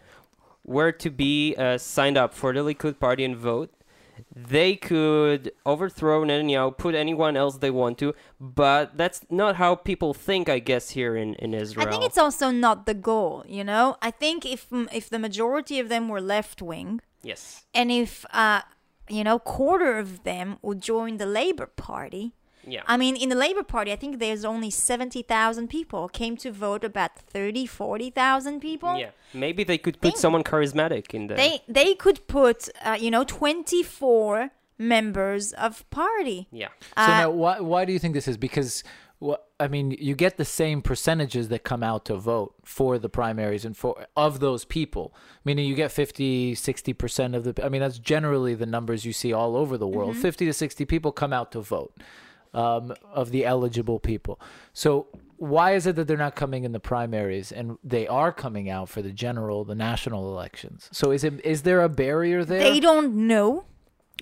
were to be uh, signed up for the Likud party and vote, they could overthrow Netanyahu, put anyone else they want to, but that's not how people think, I guess, here in, in Israel. I think it's also not the goal, you know? I think if if the majority of them were left wing yes. and if uh you know, quarter of them would join the Labour Party. Yeah. I mean, in the Labour Party, I think there's only 70,000 people. Came to vote about 30, 40,000 people. yeah. Maybe they could put They- someone charismatic in there. They they could put, uh, you know, 24 members of party. yeah. So Uh, now, why why do you think this is? Because wha- I mean, you get the same percentages that come out to vote for the primaries and for of those people. Meaning, you get 50, 60 percent of the. I mean, that's generally the numbers you see all over the world. Fifty to sixty people come out to vote um, of the eligible people. So. Why is it that they're not coming in the primaries and they are coming out for the general, the national elections? So is it is there a barrier there? They don't know.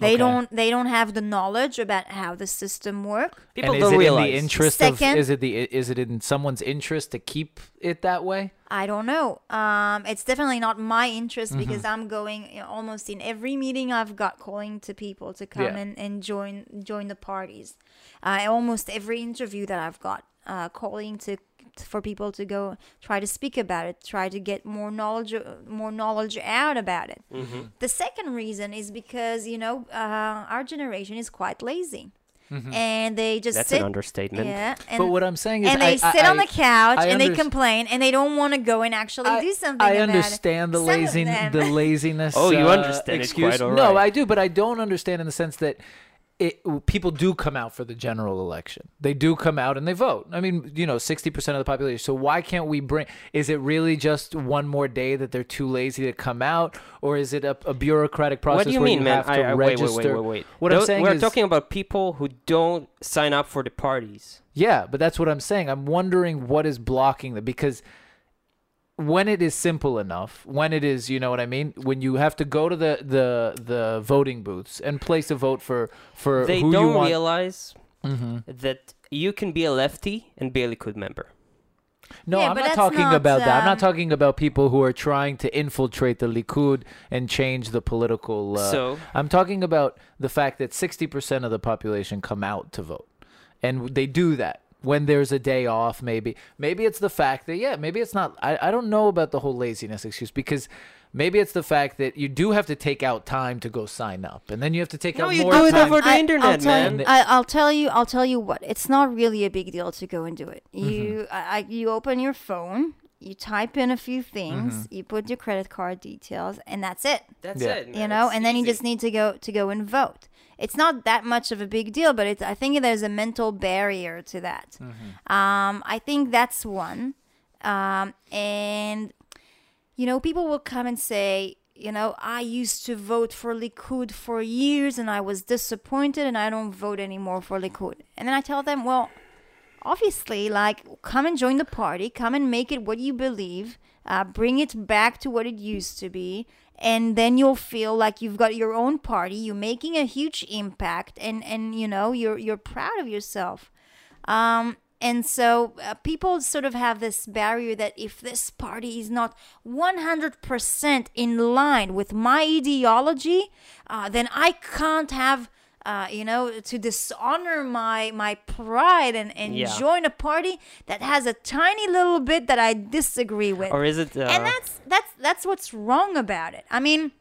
They Okay. don't. They don't have the knowledge about how the system works. People and is don't it realize. in the interest Second- of is it the is it in someone's interest to keep it that way? I don't know. Um, it's definitely not my interest Mm-hmm. because I'm going you know, almost in every meeting I've got calling to people to come Yeah. and, and join join the parties. Uh, almost every interview that I've got uh, calling to for people to go try to speak about it, try to get more knowledge more knowledge out about it. Mm-hmm. The second reason is because you know uh, our generation is quite lazy, and they just That's sit. an understatement. Yeah, and, but what I'm saying is, and they I, sit I, on the couch I and they complain and they don't want to go and actually I, do something I about understand the it. Lazy the laziness. Oh, you uh, understand it excuse. quite all No. I do, but I don't understand in the sense that. It, people do come out for the general election. They do come out and they vote. I mean, you know, 60% of the population. So why can't we bring is it really just one more day that they're too lazy to come out or is it a, a bureaucratic process What do you mean, you man? I, I, wait, register? wait, wait, wait, wait. What I'm Tho- saying we're is talking about people who don't sign up for the parties. Yeah, but that's what I'm saying. I'm wondering what is blocking them because when it is simple enough, when it is, you know what I mean, when you have to go to the the the voting booths and place a vote for for They who you don't want. realize Mhm. that you can be a lefty and be a Likud member. No, Yeah, I'm not talking not, about that. I'm not um, talking about people who are trying to infiltrate the Likud and change the political. Uh, so I'm talking about the fact that 60% of the population come out to vote. And they do that when there's a day off, maybe. Maybe it's the fact that, yeah, maybe it's not. I, I don't know about the whole laziness excuse because maybe it's the fact that you do have to take out time to go sign up. And then you have to take No, out you more do it time. over the I- internet, I'll tell man. You, I, I'll tell you. I'll tell you what. It's not really a big deal to go and do it. Mm-hmm. You, I, I- you open your phone, you type in a few things, Mm-hmm. you put your credit card details, and that's it. that's Yeah. it. you know It's and then you just need to go to go and vote it's not that much of a big deal but it's i think there's a mental barrier to that. Um, i think that's one. Um, and you know people will come and say you know i used to vote for likud for years and i was disappointed and i don't vote anymore for likud. And then i tell them well obviously like come and join the party come and make it what you believe uh, bring it back to what it used to be and then you'll feel like you've got your own party you're making a huge impact and and you know you're you're proud of yourself. Um and so uh, people sort of have this barrier that if this party is not 100% in line with my ideology, uh, then I can't have, uh, you know, to dishonor my my pride and, and Yeah. join a party that has a tiny little bit that I disagree with Or is it? Uh, and that's that's that's what's wrong about it. I mean,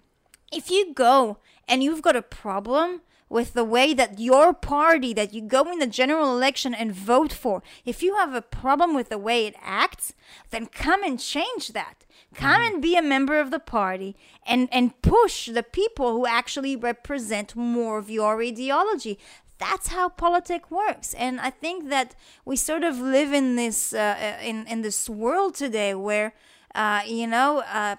if you go and you've got a problem with the way that your party that you go in the general election and vote for, if you have a problem with the way it acts, then come and change that. Come and be a member of the party and and push the people who actually represent more of your ideology. That's how politics works. And i think that we sort of live in this uh, uh, in in this world today where uh, you know uh,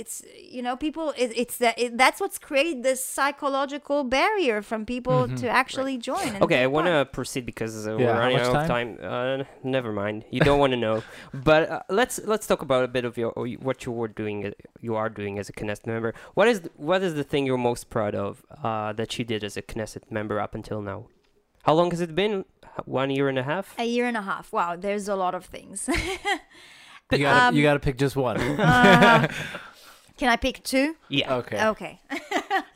it's you know people it, it's that it, that's what's created this psychological barrier from people to actually join Okay, I want to proceed because uh, Yeah, we're running much out of time. Uh, never mind. You don't want to know. But uh, let's let's talk about a bit of your what you were doing. uh, You are doing as a Knesset member. What is what is the thing you're most proud of uh, that you did as a Knesset member up until now? How long has it been? One year and a half. a year and a half wow there's a lot of things You gotta, Um, you gotta pick just one. Uh, can i pick two Yeah. okay. okay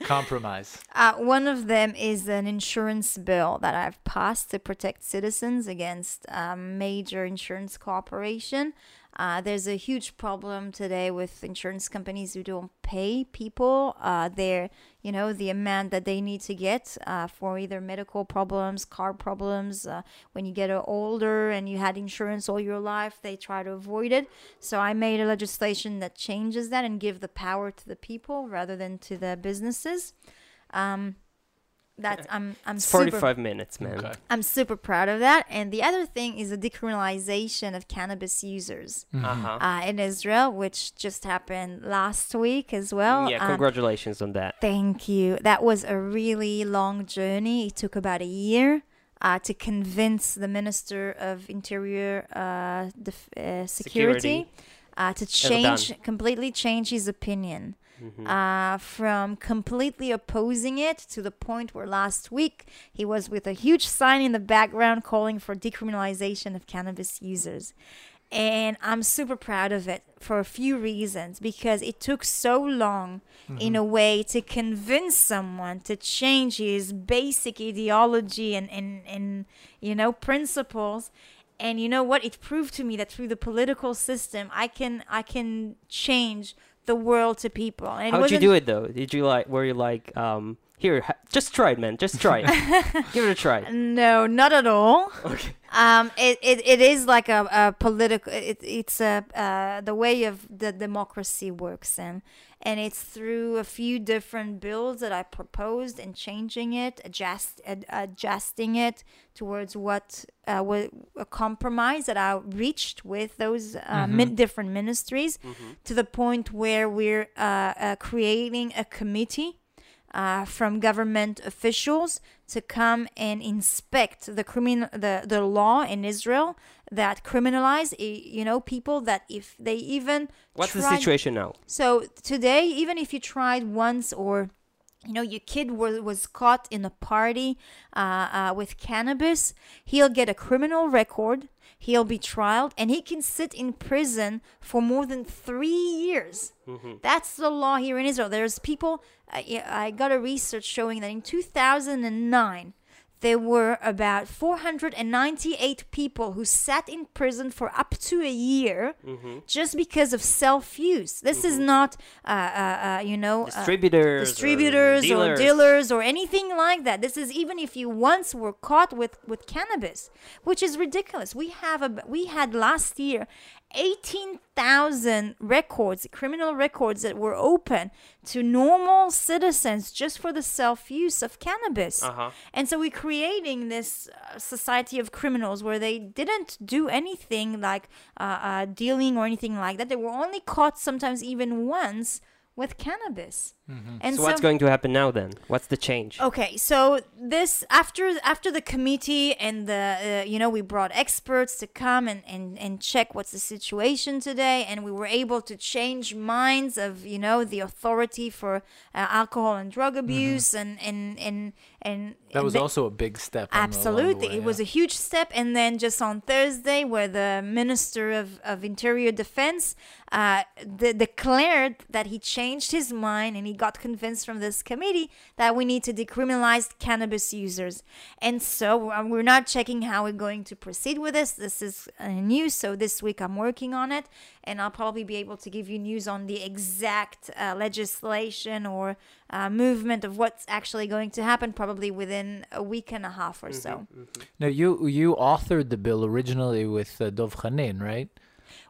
Compromise. Uh, one of them is an insurance bill that I've passed to protect citizens against um, major insurance corporation. Uh, there's a huge problem today with insurance companies who don't pay people uh, their, you know, the amount that they need to get uh, for either medical problems, car problems. Uh, when you get older and you had insurance all your life, they try to avoid it. So I made a legislation that changes that and give the power to the people rather than to the businesses. Um, that I'm I'm It's super 45 minutes, man. Okay. I'm super proud of that. And the other thing is the decriminalization of cannabis users Uh-huh. uh, in Israel, which just happened last week as well. yeah, Um, congratulations on that. Thank you. That was a really long journey. It took about a year uh, to convince the Minister of Interior uh, def- uh, Security, Security. Uh, to change, completely change his opinion. Mhm. Uh, from completely opposing it to the point where last week he was with a huge sign in the background calling for decriminalization of cannabis users. And I'm super proud of it for a few reasons because it took so long in a way to convince someone to change his basic ideology and, and, and you know principles and you know what it proved to me that through the political system i can i can change the world to people and How'd you do it though? Did you like? Were you like, um, here, ha- just try it, man. Just try it. Give it a try. no not at all Okay. um it, it, it is like a, a political it, it's a uh, the way of the democracy works and and it's through a few different bills that i proposed and changing it adjust ad, adjusting it towards what uh, wa- a compromise that i reached with those uh, min- different ministries to the point where we're uh, uh, creating a committee uh, from government officials to come and inspect the criminal the, the law in Israel that criminalize eh, you know people that if they even What's the situation now? so today even if you tried once or you know your kid was, was caught in a party uh, uh, with cannabis he'll get a criminal record he'll be trialed and he can sit in prison for more than three years. That's the law here in israel. There's people yeah, i got a research showing that in 2009 there were about 498 people who sat in prison for up to a year just because of self-use. This is not, uh, uh, uh, you know, uh, Distributors, or distributors or dealers. dealers or anything like that. This is even if you once were caught with with cannabis, which is ridiculous. We have a we had last year 18,000 records, criminal records that were open to normal citizens just for the self-use of cannabis. Uh-huh. And so we're creating this uh, society of criminals where they didn't do anything like uh, uh, dealing or anything like that. They were only caught sometimes even once with cannabis. And So what's going to happen now then? What's the change? Okay, so this after after the committee and the uh, you know we brought experts to come and, and and check what's the situation today, and we were able to change minds of you know the authority for uh, alcohol and drug abuse and and and and Mm-hmm. That was and also a big step. on the- along the Absolutely. way, it was a huge step. And then just on Thursday, where the Minister of, of Interior Defense uh, de- declared that he changed his mind and he got convinced from this committee that we need to decriminalize cannabis users. And so uh, we're not checking how we're going to proceed with this. This is uh, new. So this week I'm working on it. And I'll probably be able to give you news on the exact uh, legislation or uh, movement of what's actually going to happen probably within a week and a half or so. Now you you authored the bill originally with uh, Dov Khanin, right?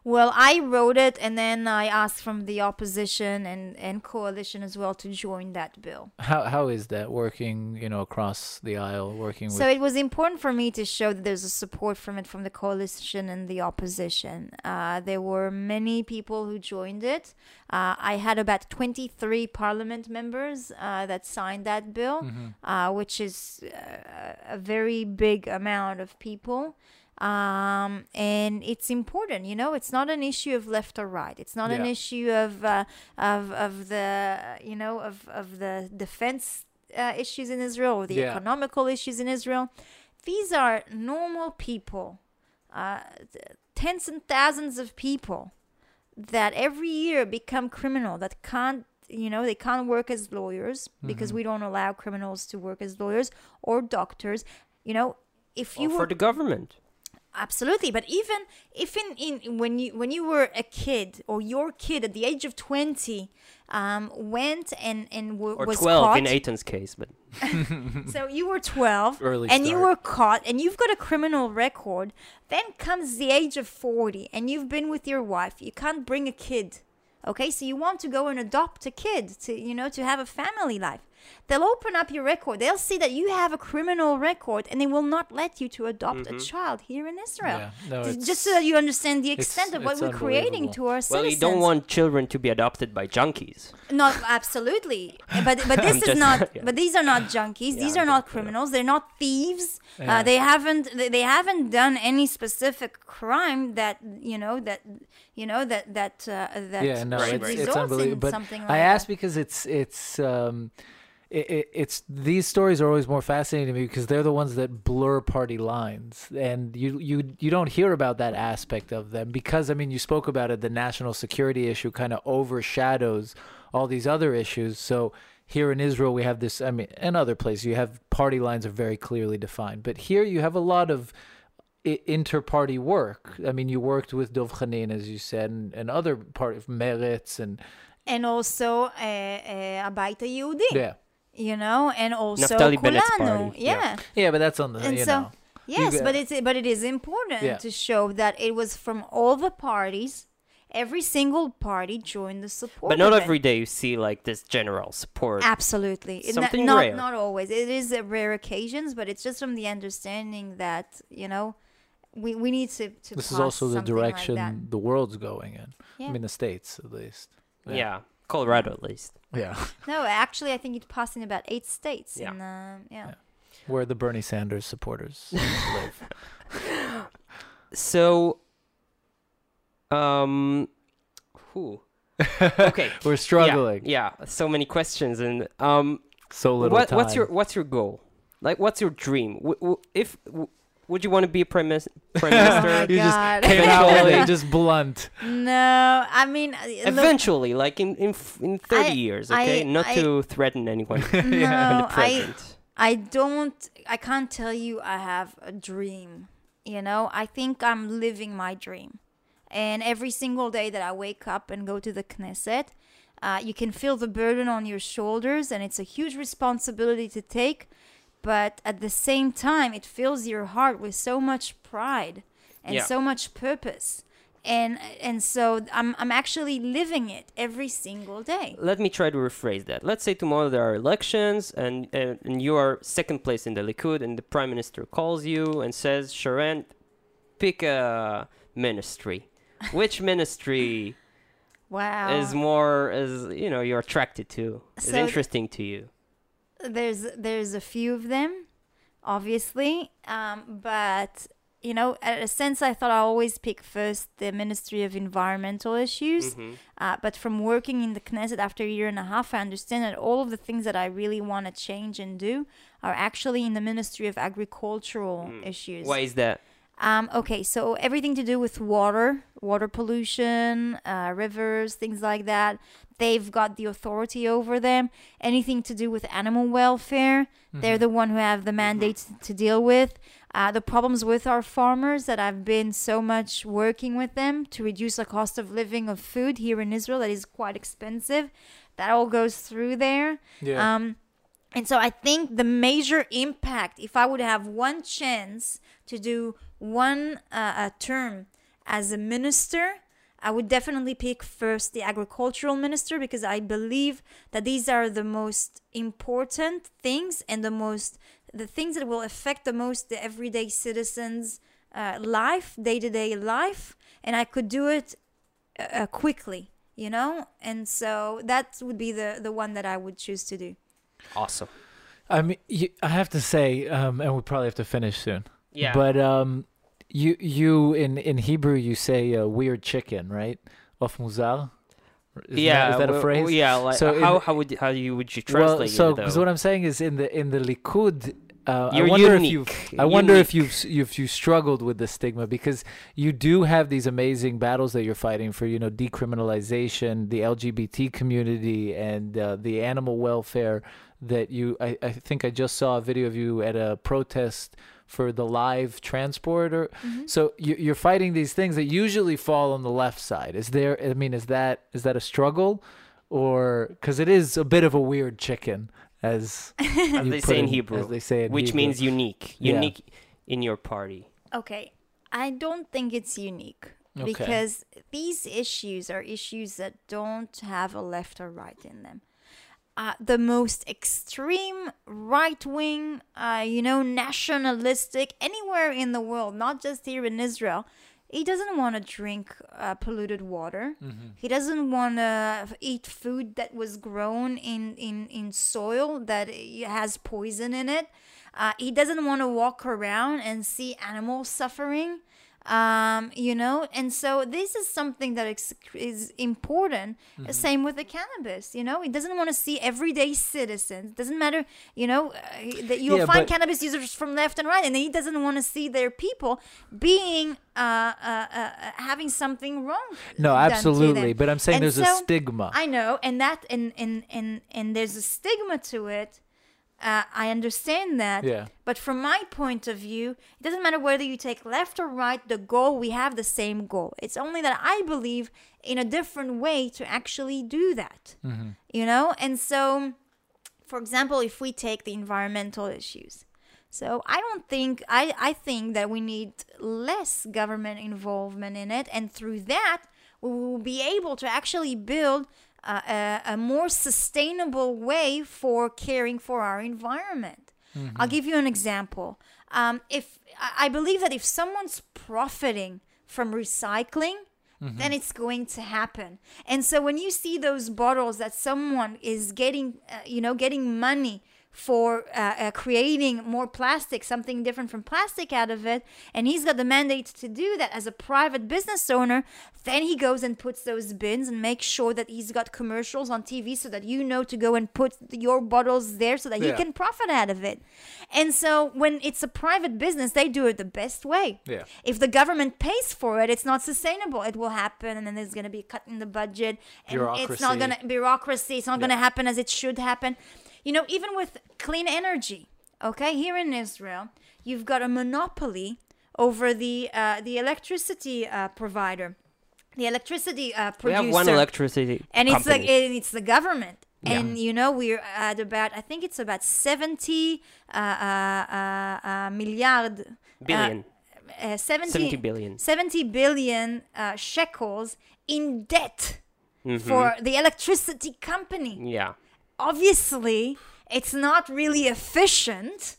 Well, I wrote it and then I asked from the opposition and, and coalition as well to join that bill. How how is that working? You know, across the aisle, working So with. it was important for me to show that there's a support from it from the coalition and the opposition. Uh, there were many people who joined it. Uh, I had about 23 parliament members uh, that signed that bill, uh, which is uh, a very big amount of people. Um, and it's important, you know. It's not an issue of left or right. It's not an issue of uh, of of the you know of of the defense uh, issues in Israel or the Yeah. economical issues in Israel. These are normal people, uh, tens and thousands of people that every year become criminal that can't you know they can't work as lawyers because we don't allow criminals to work as lawyers or doctors you know if you Or were for the government. Absolutely but even if in, in when you when you were a kid or your kid at the age of 20 um, went and and w- Or was 12 caught in Eitan's case, but so you were 12 Early and you were caught and you've got a criminal record. Then comes the age of 40 and you've been with your wife. You can't bring a kid okay? So you want to go and adopt a kid to you know to have a family life they'll open up your record they'll see that you have a criminal record and they will not let you to adopt a child here in israel Yeah, no, just so that you understand the extent of what we're creating to our citizens. well, citizens you don't want children to be adopted by junkies. not absolutely, but but this is just- not. yeah. But these are not junkies. Yeah, these I'm are not just- criminals. They're not thieves. Yeah. Uh, they haven't. They they haven't done any specific crime that you know that you know that that uh, that yeah, no, Right, it's, it's unbelievable. in But something like I ask that. because it's it's um, it, it, it's these stories are always more fascinating to me because they're the ones that blur party lines, and you you you don't hear about that aspect of them because I mean you spoke about it. The national security issue kind of overshadows all these other issues. So here in Israel we have this. I mean, and other places you have party lines are very clearly defined, but here you have a lot of inter-party work. I mean, you worked with Dov Khanin, as you said, and, and other part of Meretz and and also uh, uh, HaBayit HaYehudi. yeah, You know, and also Naftali Kulanu. party, Yeah. yeah. yeah. But that's on the And you so- know. Yes, got- but it's but it is important Yeah. to show that it was from all the parties. Every single party joined the support. But not of it. every day you see like this general support. Absolutely. Not- Something not, rare. Not always. It is a rare occasions, but it's just from the understanding that, you know, we, we need to, to This is also the something like direction the world's going in. Yeah. I mean, the states at least. yeah. Colorado at least. yeah. No, actually, I think it passed in about eight states. Yeah. In, uh, yeah. Yeah. Where the Bernie Sanders supporters live. So, um, who? Okay. We're struggling. Yeah, yeah, so many questions and um, So little what time. what's your what's your goal? Like, what's your dream? W- w- if w- would you want to be a prime, mis- prime Oh my minister? You just God. came out with it, just blunt. No, I mean, uh, look, Eventually, like in in, in thirty I- years, I- okay, not I- to threaten anyone in no, the I, present. I don't, I can't tell you I have a dream. You know, I think I'm living my dream. And every single day that I wake up and go to the Knesset, uh, you can feel the burden on your shoulders, and it's a huge responsibility to take. But at the same time, it fills your heart with so much pride and Yeah. so much purpose. And and so I'm I'm actually living it every single day. Let me try to rephrase that. Let's say tomorrow there are elections, and uh, and you are second place in the Likud, and the prime minister calls you and says, "Sharren, pick a ministry. Which ministry Wow. is more is you know you're attracted to? Is So- interesting to you? There's there's a few of them obviously um, but you know at a sense i thought i always pick first the ministry of environmental issues Mhm. uh, but from working in the knesset after a year and a half i understand that all of the things that i really want to change and do are actually in the ministry of agricultural Mm. issues Why is that? um, okay, so everything to do with water, water pollution, uh, rivers, things like that. They've got the authority over them. Anything to do with animal welfare, they're the one who have the mandate to deal with. Uh, the problems with our farmers that I've been so much working with them to reduce the cost of living of food here in Israel that is quite expensive. That all goes through there. Yeah. Um, and so I think the major impact, if I would have one chance to do one uh, a term as a minister, I would definitely pick first the agricultural minister because I believe that these are the most important things and the most the things that will affect the most the everyday citizens' uh, life, day to day life, and I could do it uh, quickly, you know. And so that would be the the one that I would choose to do. Awesome. I mean, you, I have to say, um, and we probably have to finish soon. Yeah. But um, you you in in Hebrew you say uh, weird chicken, right? Of muzar. Is yeah. That, is that a well, phrase? Yeah. Like So in- how how would how you would you Well, translate so it because what I'm saying is in the in the Likud. Uh, I wonder unique. if you've I wonder if Unique. you've if you struggled with the stigma because you do have these amazing battles that you're fighting for, you know, decriminalization, the LGBT community, and uh, the animal welfare. That you, I, I think I just saw a video of you at a protest for the live transport or Mm-hmm. so you, you're fighting these things that usually fall on the left side. Is there? I mean, is that is that a struggle, or because it is a bit of a weird chicken as As they say in Hebrew, as they say in which Hebrew. means unique, Yeah. unique in your party. Okay, I don't think it's unique Okay. because these issues are issues that don't have a left or right in them. Uh, the most extreme right wing, uh, you know, nationalistic, anywhere in the world, not just here in Israel, he doesn't want to drink uh, polluted water. He doesn't want to eat food that was grown in, in, in soil that has poison in it. Uh, he doesn't want to walk around and see animals suffering. Um, you know, and so this is something that is, is important. Mm-hmm. Same with the cannabis. You know, he doesn't want to see everyday citizens. Doesn't matter. You know, uh, that you'll Yeah, find cannabis users from left and right, and he doesn't want to see their people being uh, uh, uh, uh, having something wrong. No, absolutely. But I'm saying And there's a stigma. I know, and that and and and and there's a stigma to it. Uh, I understand that. Yeah. But from my point of view, it doesn't matter whether you take left or right. The goal we have the same goal. It's only that I believe in a different way to actually do that. Mm-hmm. You know, and so, for example, if we take the environmental issues. So I don't think I, I think that we need less government involvement in it, and through that we will be able to actually build a, a, a more sustainable way for caring for our environment. I'll give you an example. Um, if I believe that if someone's profiting from recycling, then it's going to happen. And so when you see those bottles that someone is getting, uh, you know, getting money for uh, uh, creating more plastic, something different from plastic out of it, and he's got the mandate to do that as a private business owner, then he goes and puts those bins and makes sure that he's got commercials on TV so that you know to go and put your bottles there so that Yeah. you can profit out of it. And so when it's a private business, they do it the best way. Yeah. If the government pays for it, it's not sustainable. It will happen, and then there's going to be a cut in the budget, and it's not Bureaucracy. going to bureaucracy. It's not Yeah. going to happen as it should happen. You know, even with clean energy, okay, here in Israel, you've got a monopoly over the uh, the electricity uh, provider, the electricity uh, We producer have one electricity and it's company. like and it's the government Yeah. and you know we're at about i think it's about 70 uh, uh, uh, milliard billion, uh, 70, 70 billion. 70 billion uh, shekels in debt Mhm. for the electricity company yeah. Obviously it's not really efficient.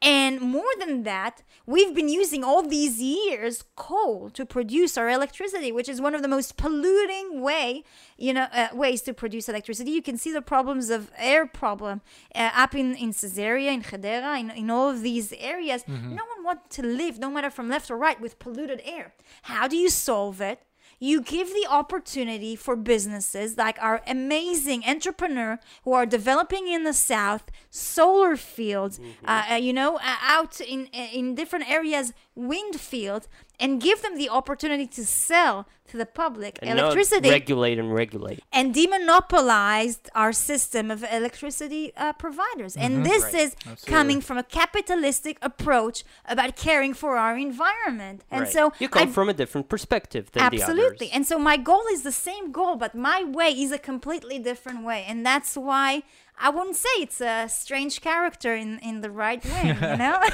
And more than that we've been using all these years coal to produce our electricity which is one of the most polluting way you know uh, ways to produce electricity. You can see the problems of air problem uh, up in in Caesarea in Hadera in, in all of these areas. No one wants to live no matter from left or right with polluted air. How do you solve it you give the opportunity for businesses like our amazing entrepreneur who are developing in the south solar fields uh, uh, you know uh, out in in different areas wind fields and give them the opportunity to sell to the public And not electricity regulate and regulate. and demonopolized our system of electricity uh, providers. And this Right. is coming from a capitalistic approach about caring for our environment. And Right. so you come I- from a different perspective than absolutely. the others. Absolutely. And so my goal is the same goal, but my way is a completely different way. And that's why I wouldn't say it's a strange character in, in the right wing, you know?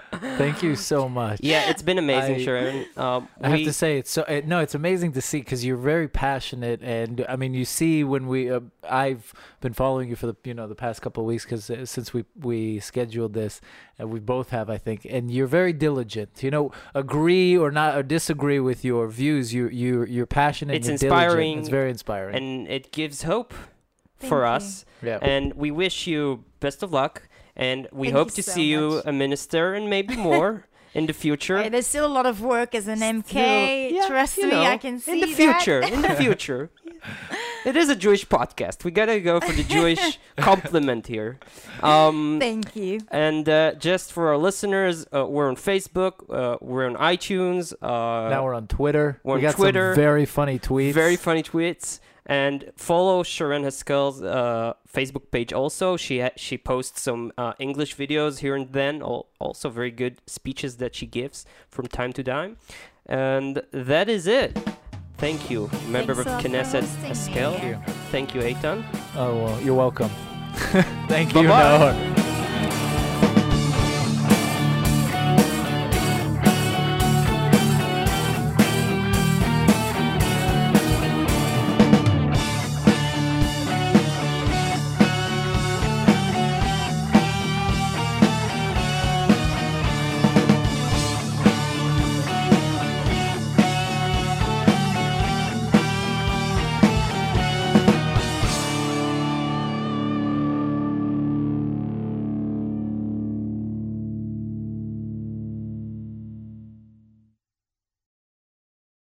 Thank you so much. Yeah, it's been amazing, I- Sharren. Um, I have to say it's so it, no, it's amazing to see because you're very passionate, and I mean, you see when we uh, I've been following you for the you know the past couple of weeks because uh, since we we scheduled this, and we both have I think, and you're very diligent. You know, agree or not or disagree with your views. You you you're passionate. It's and you're diligent. inspiring It's very inspiring. and it gives hope Thank for you. us. yeah. And we wish you best of luck. And we Thank hope to so see you a minister and maybe more in the future. Hey, there's still a lot of work as an MK. Still- yeah, Trust me, know, I can see in the that. future. in the future. It is a Jewish podcast. We gotta go for the Jewish compliment here. Um, Thank you. and uh, just for our listeners, uh, we're on Facebook, uh, we're on iTunes. Uh, now we're on Twitter. we're we on got Twitter. some very funny tweets. very funny tweets. And follow Sharren Haskel's uh, Facebook page also. She ha- she posts some uh, English videos here and then. Al- also very good speeches that she gives from time to time. And that is it. Thank you, member Thanks a of Knesset hosting me Haskel. Thank you, Eitan. Oh well, you're welcome. Thank Bye-bye. you, Noah.